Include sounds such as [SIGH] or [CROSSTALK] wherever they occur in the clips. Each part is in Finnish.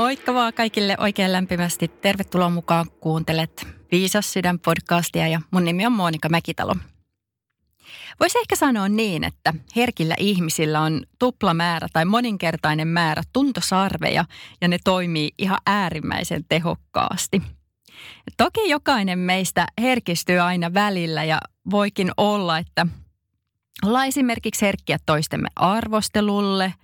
Moikka vaan kaikille oikein lämpimästi. Tervetuloa mukaan kuuntelet Viisas sydän podcastia ja mun nimi on Monika Mäkitalo. Voisi ehkä sanoa niin, että herkillä ihmisillä on tuplamäärä tai moninkertainen määrä tuntosarveja ja ne toimii ihan äärimmäisen tehokkaasti. Toki jokainen meistä herkistyy aina välillä ja voikin olla, että ollaan esimerkiksi herkkiä toistemme arvostelulle –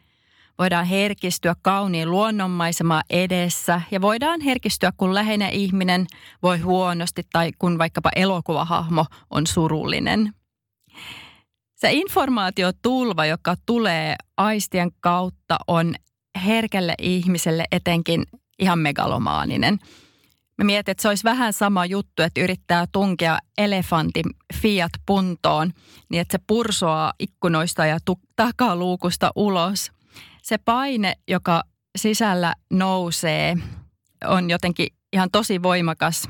Voidaan herkistyä kauniin luonnonmaisemaa edessä ja voidaan herkistyä, kun läheinen ihminen voi huonosti tai kun vaikkapa elokuvahahmo on surullinen. Se informaatiotulva, joka tulee aistien kautta, on herkälle ihmiselle etenkin ihan megalomaaninen. Mä mietin, että se olisi vähän sama juttu, että yrittää tunkea elefantin Fiat puntoon, niin että se pursoaa ikkunoista ja tu- takaluukusta ulos se paine, joka sisällä nousee, on jotenkin ihan tosi voimakas.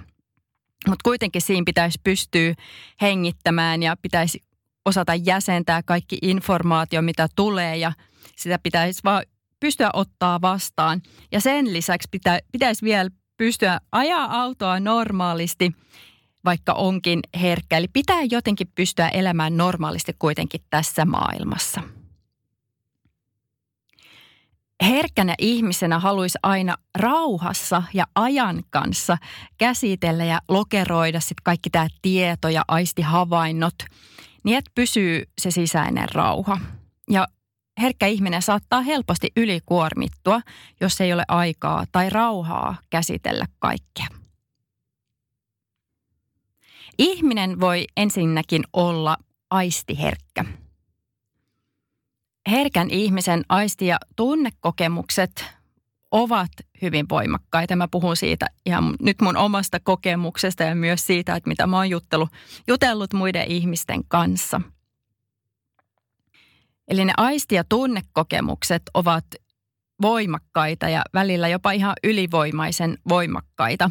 Mutta kuitenkin siinä pitäisi pystyä hengittämään ja pitäisi osata jäsentää kaikki informaatio, mitä tulee ja sitä pitäisi vaan pystyä ottaa vastaan. Ja sen lisäksi pitä, pitäisi vielä pystyä ajaa autoa normaalisti, vaikka onkin herkkä. Eli pitää jotenkin pystyä elämään normaalisti kuitenkin tässä maailmassa herkkänä ihmisenä haluaisi aina rauhassa ja ajan kanssa käsitellä ja lokeroida sit kaikki tämä tieto ja aistihavainnot, niin että pysyy se sisäinen rauha. Ja herkkä ihminen saattaa helposti ylikuormittua, jos ei ole aikaa tai rauhaa käsitellä kaikkea. Ihminen voi ensinnäkin olla aistiherkkä – herkän ihmisen aisti- ja tunnekokemukset ovat hyvin voimakkaita. Mä puhun siitä ihan nyt mun omasta kokemuksesta ja myös siitä, että mitä mä oon jutellut, jutellut muiden ihmisten kanssa. Eli ne aisti- ja tunnekokemukset ovat voimakkaita ja välillä jopa ihan ylivoimaisen voimakkaita.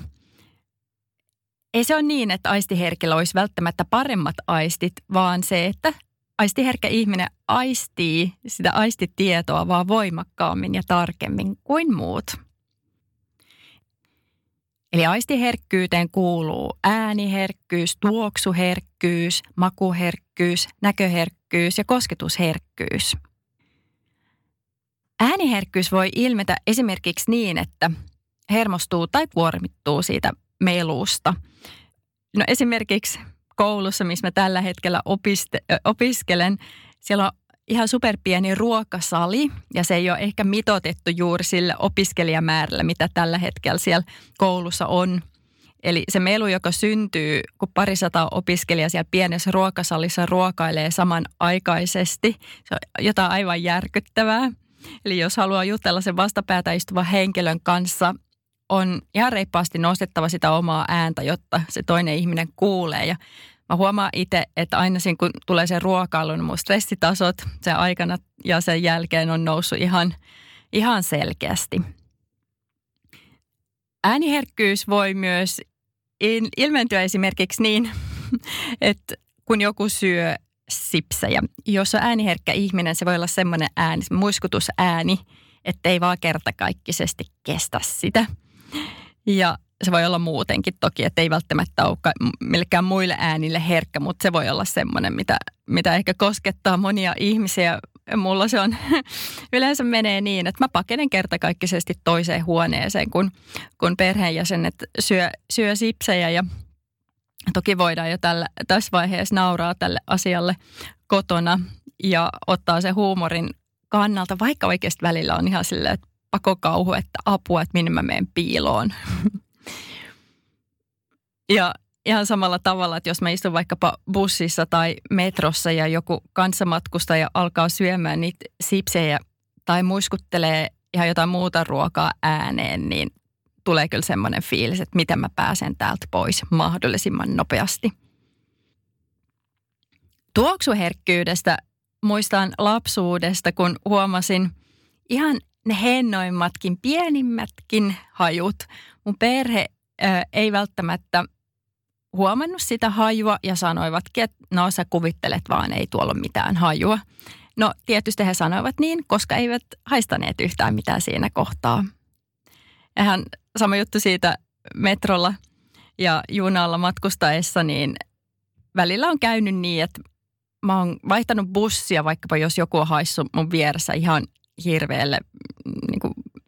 Ei se ole niin, että aistiherkillä olisi välttämättä paremmat aistit, vaan se, että aistiherkkä ihminen aistii sitä aistitietoa vaan voimakkaammin ja tarkemmin kuin muut. Eli aistiherkkyyteen kuuluu ääniherkkyys, tuoksuherkkyys, makuherkkyys, näköherkkyys ja kosketusherkkyys. Ääniherkkyys voi ilmetä esimerkiksi niin, että hermostuu tai kuormittuu siitä melusta. No esimerkiksi koulussa, missä mä tällä hetkellä opiste, opiskelen, siellä on ihan superpieni ruokasali ja se ei ole ehkä mitotettu juuri sillä opiskelijamäärällä, mitä tällä hetkellä siellä koulussa on. Eli se melu, joka syntyy, kun parisataa opiskelijaa siellä pienessä ruokasalissa ruokailee samanaikaisesti, se on jotain aivan järkyttävää. Eli jos haluaa jutella sen vastapäätä istuvan henkilön kanssa, on ihan reippaasti nostettava sitä omaa ääntä, jotta se toinen ihminen kuulee. Ja mä huomaan itse, että aina siinä kun tulee se ruokailu, niin mun stressitasot sen aikana ja sen jälkeen on noussut ihan, ihan selkeästi. Ääniherkkyys voi myös ilmentyä esimerkiksi niin, [LAUGHS] että kun joku syö sipsejä. Jos on ääniherkkä ihminen, se voi olla semmoinen ääni, muiskutusääni, että ei vaan kertakaikkisesti kestä sitä. Ja se voi olla muutenkin toki, että ei välttämättä ole millekään muille äänille herkkä, mutta se voi olla semmoinen, mitä, mitä ehkä koskettaa monia ihmisiä. Mulla se on, [LAUGHS] yleensä menee niin, että mä pakenen kertakaikkisesti toiseen huoneeseen, kun, kun perheenjäsenet syö, syö sipsejä ja toki voidaan jo tällä, tässä vaiheessa nauraa tälle asialle kotona ja ottaa se huumorin kannalta, vaikka oikeasti välillä on ihan silleen, että pakokauhu, että apua, että minne mä menen piiloon. [LAUGHS] ja ihan samalla tavalla, että jos mä istun vaikkapa bussissa tai metrossa ja joku kanssamatkustaja alkaa syömään niitä sipsejä tai muiskuttelee ihan jotain muuta ruokaa ääneen, niin tulee kyllä semmoinen fiilis, että miten mä pääsen täältä pois mahdollisimman nopeasti. Tuoksuherkkyydestä muistan lapsuudesta, kun huomasin ihan ne hennoimmatkin, pienimmätkin hajut. Mun perhe ö, ei välttämättä huomannut sitä hajua ja sanoivatkin, että no sä kuvittelet vaan, ei tuolla ole mitään hajua. No tietysti he sanoivat niin, koska eivät haistaneet yhtään mitään siinä kohtaa. Ihan sama juttu siitä metrolla ja junalla matkustaessa, niin välillä on käynyt niin, että mä oon vaihtanut bussia, vaikkapa jos joku on haissut mun vieressä ihan hirveälle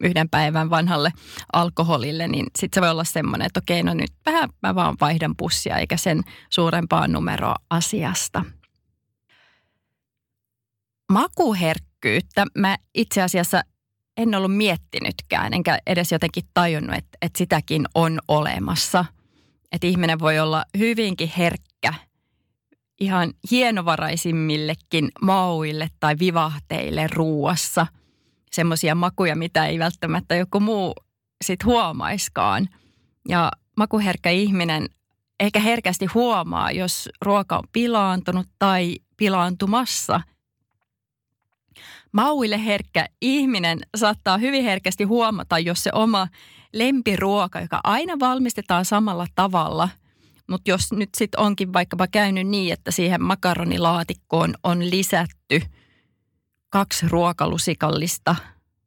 yhden päivän vanhalle alkoholille, niin sitten se voi olla semmoinen, että okei, no nyt vähän mä vaan vaihdan bussia, eikä sen suurempaa numeroa asiasta. Makuherkkyyttä mä itse asiassa en ollut miettinytkään, enkä edes jotenkin tajunnut, että, että sitäkin on olemassa. Että ihminen voi olla hyvinkin herkkä ihan hienovaraisimmillekin mauille tai vivahteille ruuassa. Semmoisia makuja, mitä ei välttämättä joku muu sit huomaiskaan. Ja makuherkkä ihminen ehkä herkästi huomaa, jos ruoka on pilaantunut tai pilaantumassa. Mauille herkkä ihminen saattaa hyvin herkästi huomata, jos se oma lempiruoka, joka aina valmistetaan samalla tavalla – mutta jos nyt sitten onkin vaikkapa käynyt niin, että siihen makaronilaatikkoon on lisätty kaksi ruokalusikallista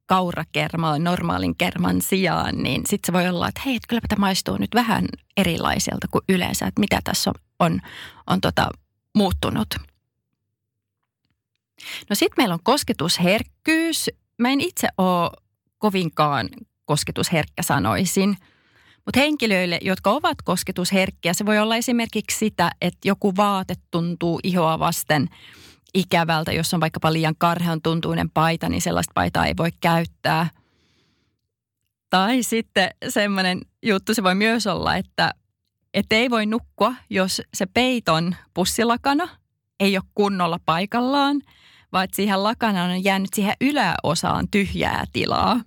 kaurakermaa normaalin kerman sijaan, niin sitten se voi olla, että hei, kylläpä tämä maistuu nyt vähän erilaiselta kuin yleensä, että mitä tässä on, on, on tota, muuttunut. No sitten meillä on kosketusherkkyys. Mä en itse ole kovinkaan kosketusherkkä sanoisin – mutta henkilöille, jotka ovat kosketusherkkiä, se voi olla esimerkiksi sitä, että joku vaate tuntuu ihoa vasten ikävältä, jos on vaikkapa liian karhean tuntuinen paita, niin sellaista paitaa ei voi käyttää. Tai sitten semmoinen juttu se voi myös olla, että, että ei voi nukkua, jos se peiton pussilakana ei ole kunnolla paikallaan, vaan että siihen lakanaan on jäänyt siihen yläosaan tyhjää tilaa.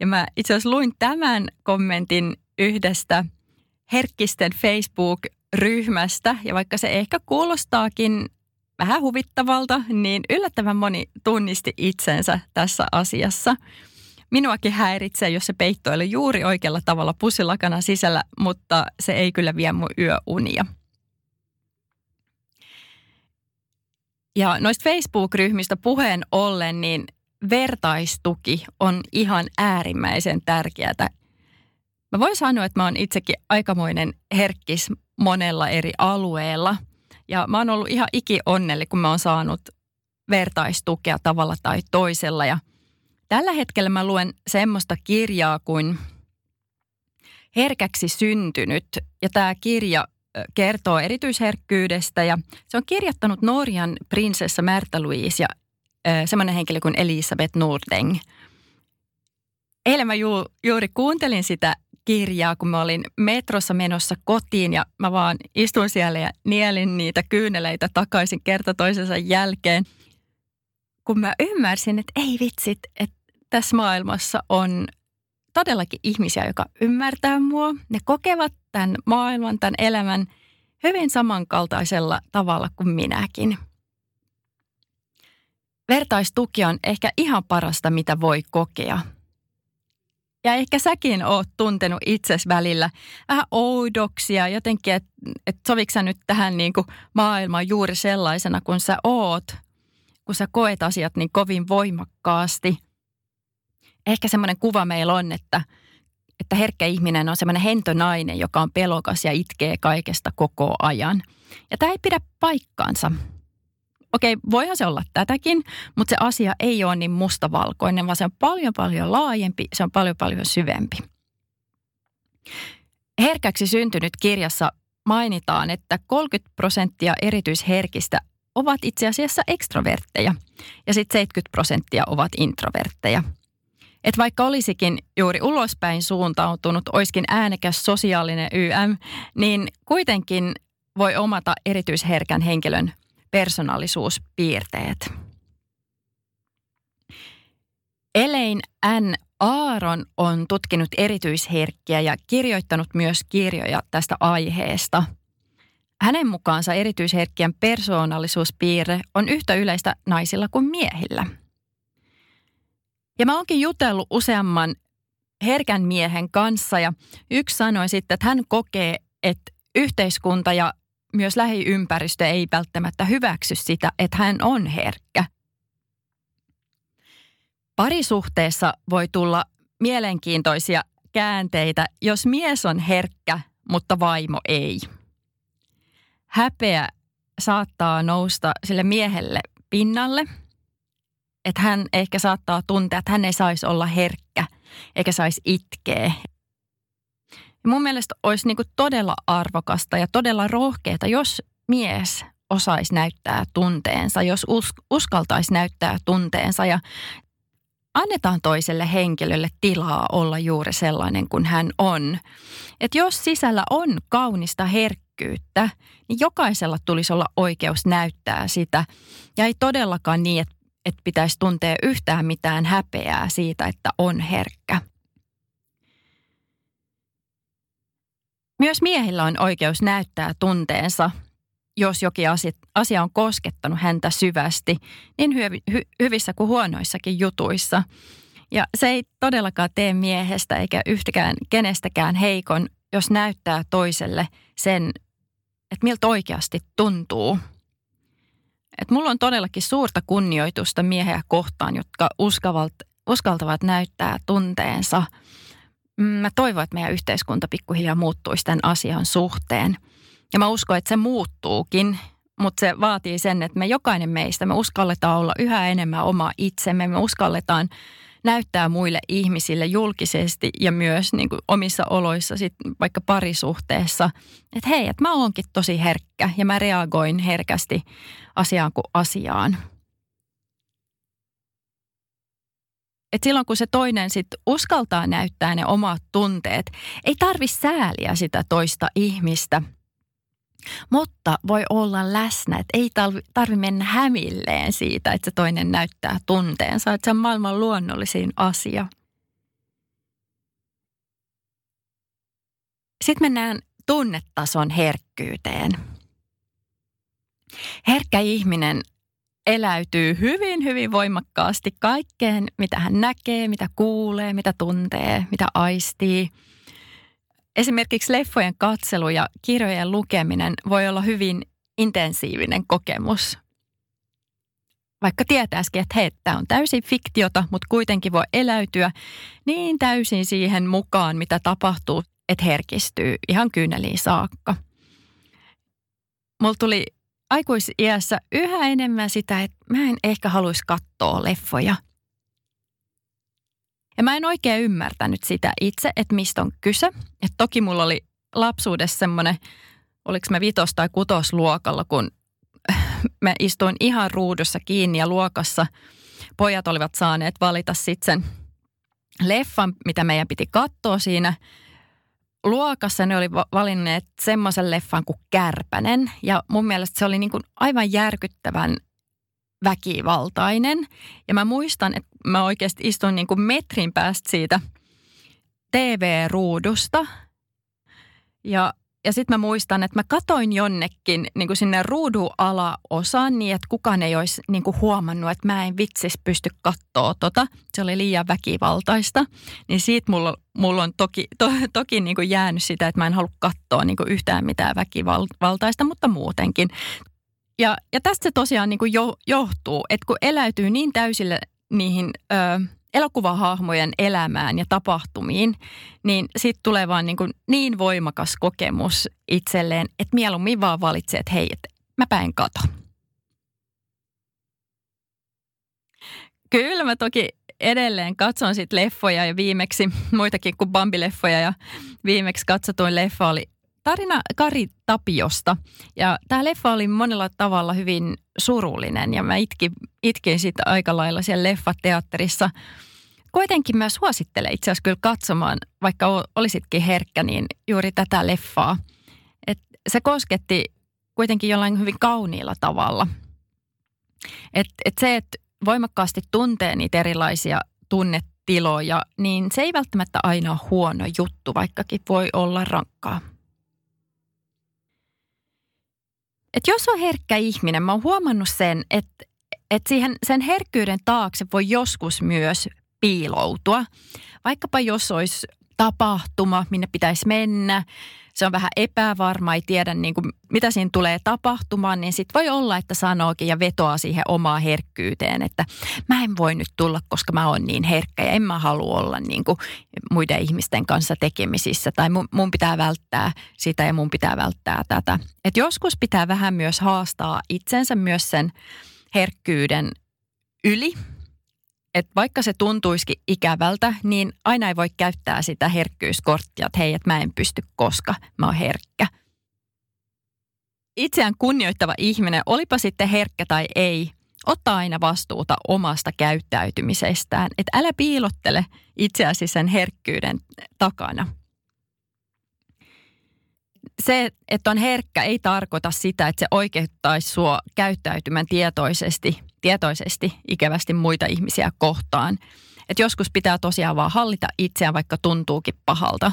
Ja mä itse asiassa luin tämän kommentin yhdestä herkkisten Facebook-ryhmästä. Ja vaikka se ehkä kuulostaakin vähän huvittavalta, niin yllättävän moni tunnisti itsensä tässä asiassa. Minuakin häiritsee, jos se peitto ei juuri oikealla tavalla pussilakana sisällä, mutta se ei kyllä vie mun yöunia. Ja noista Facebook-ryhmistä puheen ollen, niin vertaistuki on ihan äärimmäisen tärkeää Mä voin sanoa, että mä oon itsekin aikamoinen herkkis monella eri alueella. Ja mä oon ollut ihan iki onnelli, kun mä oon saanut vertaistukea tavalla tai toisella. Ja tällä hetkellä mä luen semmoista kirjaa kuin Herkäksi syntynyt. Ja tämä kirja kertoo erityisherkkyydestä ja se on kirjoittanut Norjan prinsessa Märta Louise ja semmoinen henkilö kuin Elisabeth Nordeng. Eilen mä ju, juuri kuuntelin sitä kirjaa, kun mä olin metrossa menossa kotiin ja mä vaan istuin siellä ja nielin niitä kyyneleitä takaisin kerta toisensa jälkeen. Kun mä ymmärsin, että ei vitsit, että tässä maailmassa on todellakin ihmisiä, jotka ymmärtää mua. Ne kokevat tämän maailman, tämän elämän hyvin samankaltaisella tavalla kuin minäkin. Vertaistuki on ehkä ihan parasta, mitä voi kokea – ja ehkä säkin oot tuntenut itses välillä vähän oudoksia jotenkin, että et soviksä nyt tähän niin kuin maailmaan juuri sellaisena kuin sä oot, kun sä koet asiat niin kovin voimakkaasti. Ehkä semmoinen kuva meillä on, että, että herkkä ihminen on semmoinen hentonainen, joka on pelokas ja itkee kaikesta koko ajan. Ja tämä ei pidä paikkaansa okei, voihan se olla tätäkin, mutta se asia ei ole niin mustavalkoinen, vaan se on paljon paljon laajempi, se on paljon paljon syvempi. Herkäksi syntynyt kirjassa mainitaan, että 30 prosenttia erityisherkistä ovat itse asiassa ekstrovertteja ja sitten 70 prosenttia ovat introvertteja. Et vaikka olisikin juuri ulospäin suuntautunut, oiskin äänekäs sosiaalinen YM, niin kuitenkin voi omata erityisherkän henkilön persoonallisuuspiirteet. Elein N. Aaron on tutkinut erityisherkkiä ja kirjoittanut myös kirjoja tästä aiheesta. Hänen mukaansa erityisherkkien persoonallisuuspiirre on yhtä yleistä naisilla kuin miehillä. Ja mä oonkin jutellut useamman herkän miehen kanssa ja yksi sanoi sitten, että hän kokee, että yhteiskunta ja myös lähiympäristö ei välttämättä hyväksy sitä, että hän on herkkä. Parisuhteessa voi tulla mielenkiintoisia käänteitä, jos mies on herkkä, mutta vaimo ei. Häpeä saattaa nousta sille miehelle pinnalle, että hän ehkä saattaa tuntea, että hän ei saisi olla herkkä eikä saisi itkeä. Mun mielestä olisi niin todella arvokasta ja todella rohkeata, jos mies osaisi näyttää tunteensa, jos uskaltaisi näyttää tunteensa ja annetaan toiselle henkilölle tilaa olla juuri sellainen kuin hän on. Et jos sisällä on kaunista herkkyyttä, niin jokaisella tulisi olla oikeus näyttää sitä. Ja ei todellakaan niin, että, että pitäisi tuntea yhtään mitään häpeää siitä, että on herkkä. Myös miehillä on oikeus näyttää tunteensa jos jokin asia, asia on koskettanut häntä syvästi, niin hy, hyvissä kuin huonoissakin jutuissa. Ja se ei todellakaan tee miehestä eikä yhtäkään kenestäkään heikon, jos näyttää toiselle sen, että miltä oikeasti tuntuu. Et mulla on todellakin suurta kunnioitusta miehiä kohtaan, jotka uskaltavat näyttää tunteensa. Mm, mä toivon, että meidän yhteiskunta pikkuhiljaa muuttuisi tämän asian suhteen – ja mä uskon, että se muuttuukin, mutta se vaatii sen, että me jokainen meistä, me uskalletaan olla yhä enemmän oma itsemme, me uskalletaan näyttää muille ihmisille julkisesti ja myös niin kuin omissa oloissa, sit vaikka parisuhteessa, että hei, että mä oonkin tosi herkkä ja mä reagoin herkästi asiaan kuin asiaan. Et silloin kun se toinen sit uskaltaa näyttää ne omat tunteet, ei tarvi sääliä sitä toista ihmistä – mutta voi olla läsnä, että ei tarvi mennä hämilleen siitä, että se toinen näyttää tunteensa, että se on maailman luonnollisin asia. Sitten mennään tunnetason herkkyyteen. Herkkä ihminen eläytyy hyvin, hyvin voimakkaasti kaikkeen, mitä hän näkee, mitä kuulee, mitä tuntee, mitä aistii – Esimerkiksi leffojen katselu ja kirjojen lukeminen voi olla hyvin intensiivinen kokemus. Vaikka tietäisikin, että hei, tämä on täysin fiktiota, mutta kuitenkin voi eläytyä niin täysin siihen mukaan, mitä tapahtuu, että herkistyy ihan kyyneliin saakka. Mulla tuli aikuisiässä yhä enemmän sitä, että mä en ehkä haluaisi katsoa leffoja. Ja mä en oikein ymmärtänyt sitä itse, että mistä on kyse. Et toki mulla oli lapsuudessa semmoinen, oliko mä vitos- tai kutosluokalla, kun [LAUGHS] mä istuin ihan ruudussa kiinni ja luokassa pojat olivat saaneet valita sitten sen leffan, mitä meidän piti katsoa siinä luokassa. Ne oli valinneet semmoisen leffan kuin Kärpänen ja mun mielestä se oli niin kuin aivan järkyttävän väkivaltainen. Ja mä muistan, että mä oikeasti istuin niin kuin metrin päästä siitä TV-ruudusta. Ja, ja sitten mä muistan, että mä katoin jonnekin niin kuin sinne ruudun alaosaan niin, että kukaan ei olisi niin kuin huomannut, että mä en vitsis pysty katsoa tota. Se oli liian väkivaltaista. Niin siitä mulla, mulla on toki, to, toki niin kuin jäänyt sitä, että mä en halua katsoa niin kuin yhtään mitään väkivaltaista, mutta muutenkin. Ja, ja tästä se tosiaan niin kuin jo, johtuu, että kun eläytyy niin täysille niihin ö, elokuvahahmojen elämään ja tapahtumiin, niin sitten tulee vaan niin, kuin niin voimakas kokemus itselleen, että mieluummin vaan valitsee, että hei, että mä en kato. Kyllä mä toki edelleen katson sit leffoja ja viimeksi muitakin kuin Bambi-leffoja ja viimeksi katsotuin leffa oli tarina Kari Tapiosta. Ja tämä leffa oli monella tavalla hyvin surullinen ja mä itkin, itkin sitä aika lailla siellä leffateatterissa. Kuitenkin mä suosittelen itse asiassa kyllä katsomaan, vaikka olisitkin herkkä, niin juuri tätä leffaa. Et se kosketti kuitenkin jollain hyvin kauniilla tavalla. Et, et se, että voimakkaasti tuntee niitä erilaisia tunnetiloja, niin se ei välttämättä aina ole huono juttu, vaikkakin voi olla rankkaa. että jos on herkkä ihminen, mä oon huomannut sen, että, että siihen, sen herkkyyden taakse voi joskus myös piiloutua. Vaikkapa jos olisi tapahtuma, minne pitäisi mennä, se on vähän epävarma, ei tiedä niin kuin, mitä siinä tulee tapahtumaan, niin sitten voi olla, että sanookin ja vetoaa siihen omaan herkkyyteen, että mä en voi nyt tulla, koska mä oon niin herkkä ja en mä halua olla niin kuin muiden ihmisten kanssa tekemisissä tai mun, mun pitää välttää sitä ja mun pitää välttää tätä. Et joskus pitää vähän myös haastaa itsensä myös sen herkkyyden yli – että vaikka se tuntuisikin ikävältä, niin aina ei voi käyttää sitä herkkyyskorttia, että hei, että mä en pysty koska mä oon herkkä. Itseään kunnioittava ihminen, olipa sitten herkkä tai ei, ottaa aina vastuuta omasta käyttäytymisestään. Että älä piilottele itseäsi sen herkkyyden takana. Se, että on herkkä, ei tarkoita sitä, että se oikeuttaisi sua käyttäytymään tietoisesti tietoisesti ikävästi muita ihmisiä kohtaan. Et joskus pitää tosiaan vaan hallita itseään, vaikka tuntuukin pahalta.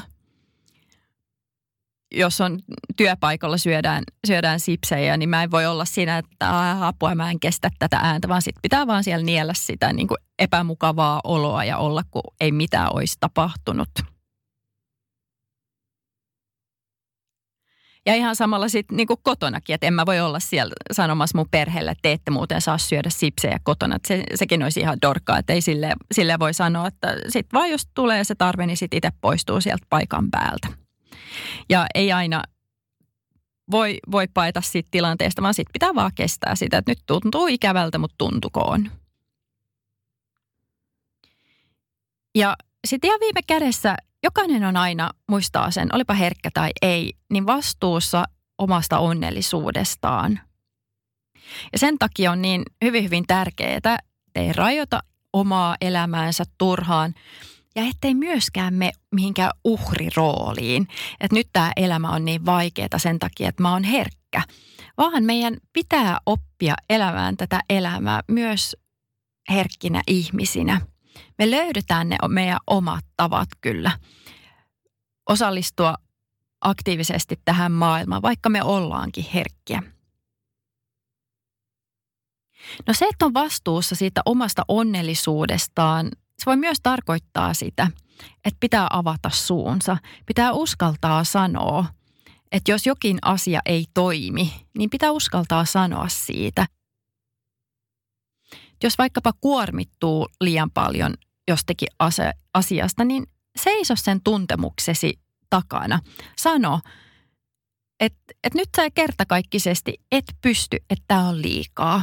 Jos on työpaikalla syödään, syödään sipsejä, niin mä en voi olla siinä, että apua mä en kestä tätä ääntä, vaan sit pitää vaan siellä niellä sitä niin kuin epämukavaa oloa ja olla, kun ei mitään olisi tapahtunut. Ja ihan samalla sitten niin kotonakin, että en mä voi olla siellä sanomassa mun perheelle, että te ette muuten saa syödä sipsejä kotona. Se, sekin olisi ihan dorkkaa, että ei sille, sille voi sanoa, että sitten vaan jos tulee se tarve, niin sitten itse poistuu sieltä paikan päältä. Ja ei aina voi, voi paeta siitä tilanteesta, vaan sitten pitää vaan kestää sitä, että nyt tuntuu ikävältä, mutta tuntukoon. Ja sitten ihan viime kädessä jokainen on aina, muistaa sen, olipa herkkä tai ei, niin vastuussa omasta onnellisuudestaan. Ja sen takia on niin hyvin, hyvin tärkeää, että ei rajoita omaa elämäänsä turhaan ja ettei myöskään me mihinkään uhrirooliin. Että nyt tämä elämä on niin vaikeaa sen takia, että mä oon herkkä. Vaan meidän pitää oppia elämään tätä elämää myös herkkinä ihmisinä – me löydetään ne meidän omat tavat kyllä osallistua aktiivisesti tähän maailmaan, vaikka me ollaankin herkkiä. No se, että on vastuussa siitä omasta onnellisuudestaan, se voi myös tarkoittaa sitä, että pitää avata suunsa. Pitää uskaltaa sanoa, että jos jokin asia ei toimi, niin pitää uskaltaa sanoa siitä – jos vaikkapa kuormittuu liian paljon jostakin asiasta, niin seiso sen tuntemuksesi takana. Sano, että et nyt sä kertakaikkisesti et pysty, että tämä on liikaa.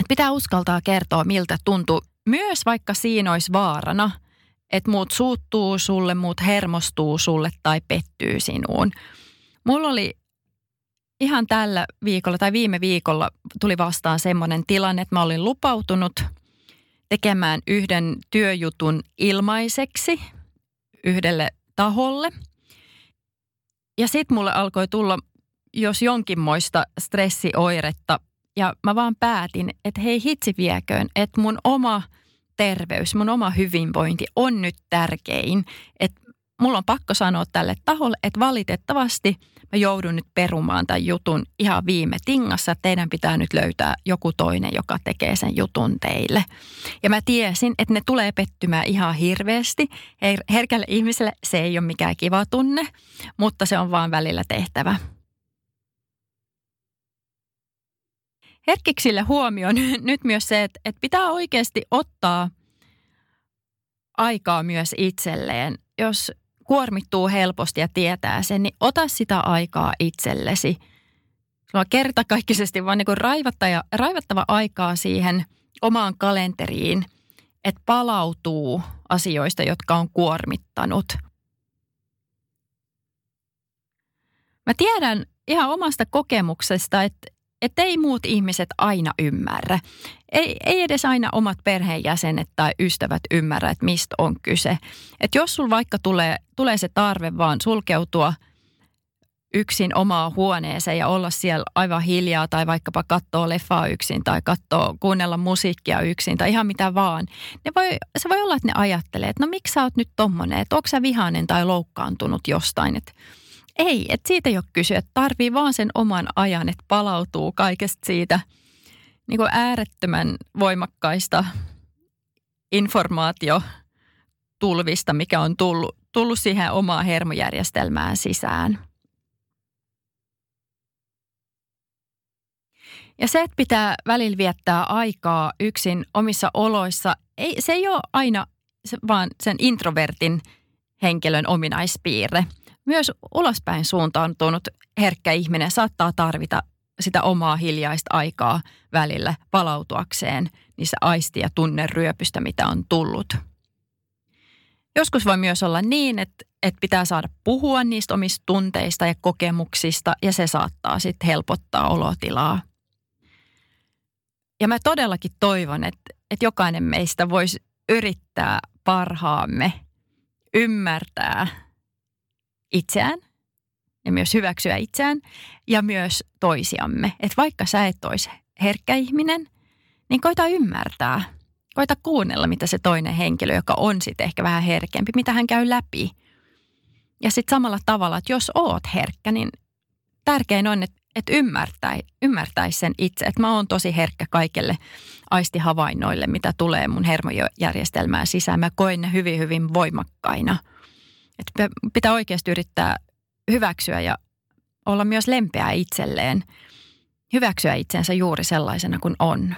Et pitää uskaltaa kertoa, miltä tuntuu. Myös vaikka siinä olisi vaarana, että muut suuttuu sulle, muut hermostuu sulle tai pettyy sinuun. Mulla oli ihan tällä viikolla tai viime viikolla tuli vastaan semmoinen tilanne, että mä olin lupautunut tekemään yhden työjutun ilmaiseksi yhdelle taholle. Ja sitten mulle alkoi tulla jos jonkinmoista stressioiretta ja mä vaan päätin, että hei hitsi vieköön, että mun oma terveys, mun oma hyvinvointi on nyt tärkein. Että mulla on pakko sanoa tälle taholle, että valitettavasti – mä joudun nyt perumaan tämän jutun ihan viime tingassa, teidän pitää nyt löytää joku toinen, joka tekee sen jutun teille. Ja mä tiesin, että ne tulee pettymään ihan hirveästi. Herkälle ihmiselle se ei ole mikään kiva tunne, mutta se on vaan välillä tehtävä. Herkiksille huomioon [LAUGHS] nyt myös se, että, että pitää oikeasti ottaa aikaa myös itselleen. Jos kuormittuu helposti ja tietää sen, niin ota sitä aikaa itsellesi. Sulla on kertakaikkisesti vaan niin raivattava, raivattava aikaa siihen omaan kalenteriin, että palautuu asioista, jotka on kuormittanut. Mä tiedän ihan omasta kokemuksesta, että että ei muut ihmiset aina ymmärrä. Ei, ei edes aina omat perheenjäsenet tai ystävät ymmärrä, että mistä on kyse. Että jos sulla vaikka tulee, tulee se tarve vaan sulkeutua yksin omaa huoneeseen ja olla siellä aivan hiljaa tai vaikkapa katsoa leffaa yksin tai katsoa, kuunnella musiikkia yksin tai ihan mitä vaan. Ne voi, se voi olla, että ne ajattelee, että no miksi sä oot nyt tommonen, että onko sä vihainen tai loukkaantunut jostain, että ei, että siitä ei ole kyse, että tarvii vaan sen oman ajan, että palautuu kaikesta siitä niin kuin äärettömän voimakkaista informaatiotulvista, mikä on tullut, tullut siihen omaa hermojärjestelmään sisään. Ja se, että pitää välillä viettää aikaa yksin omissa oloissa, ei, se ei ole aina vaan sen introvertin henkilön ominaispiirre. Myös ulospäin suuntautunut herkkä ihminen saattaa tarvita sitä omaa hiljaista aikaa välillä palautuakseen niissä aisti- ja tunneryöpystä, mitä on tullut. Joskus voi myös olla niin, että, että pitää saada puhua niistä omista tunteista ja kokemuksista ja se saattaa sitten helpottaa olotilaa. Ja mä todellakin toivon, että, että jokainen meistä voisi yrittää parhaamme ymmärtää itseään ja myös hyväksyä itseään ja myös toisiamme. Että vaikka sä et olisi herkkä ihminen, niin koita ymmärtää. Koita kuunnella, mitä se toinen henkilö, joka on sitten ehkä vähän herkempi, mitä hän käy läpi. Ja sitten samalla tavalla, että jos oot herkkä, niin tärkein on, että, että ymmärtäisi ymmärtäis sen itse. Että mä oon tosi herkkä kaikelle aistihavainnoille, mitä tulee mun hermojärjestelmään sisään. Mä koen ne hyvin, hyvin voimakkaina. Että pitää oikeasti yrittää hyväksyä ja olla myös lempeä itselleen. Hyväksyä itsensä juuri sellaisena kuin on.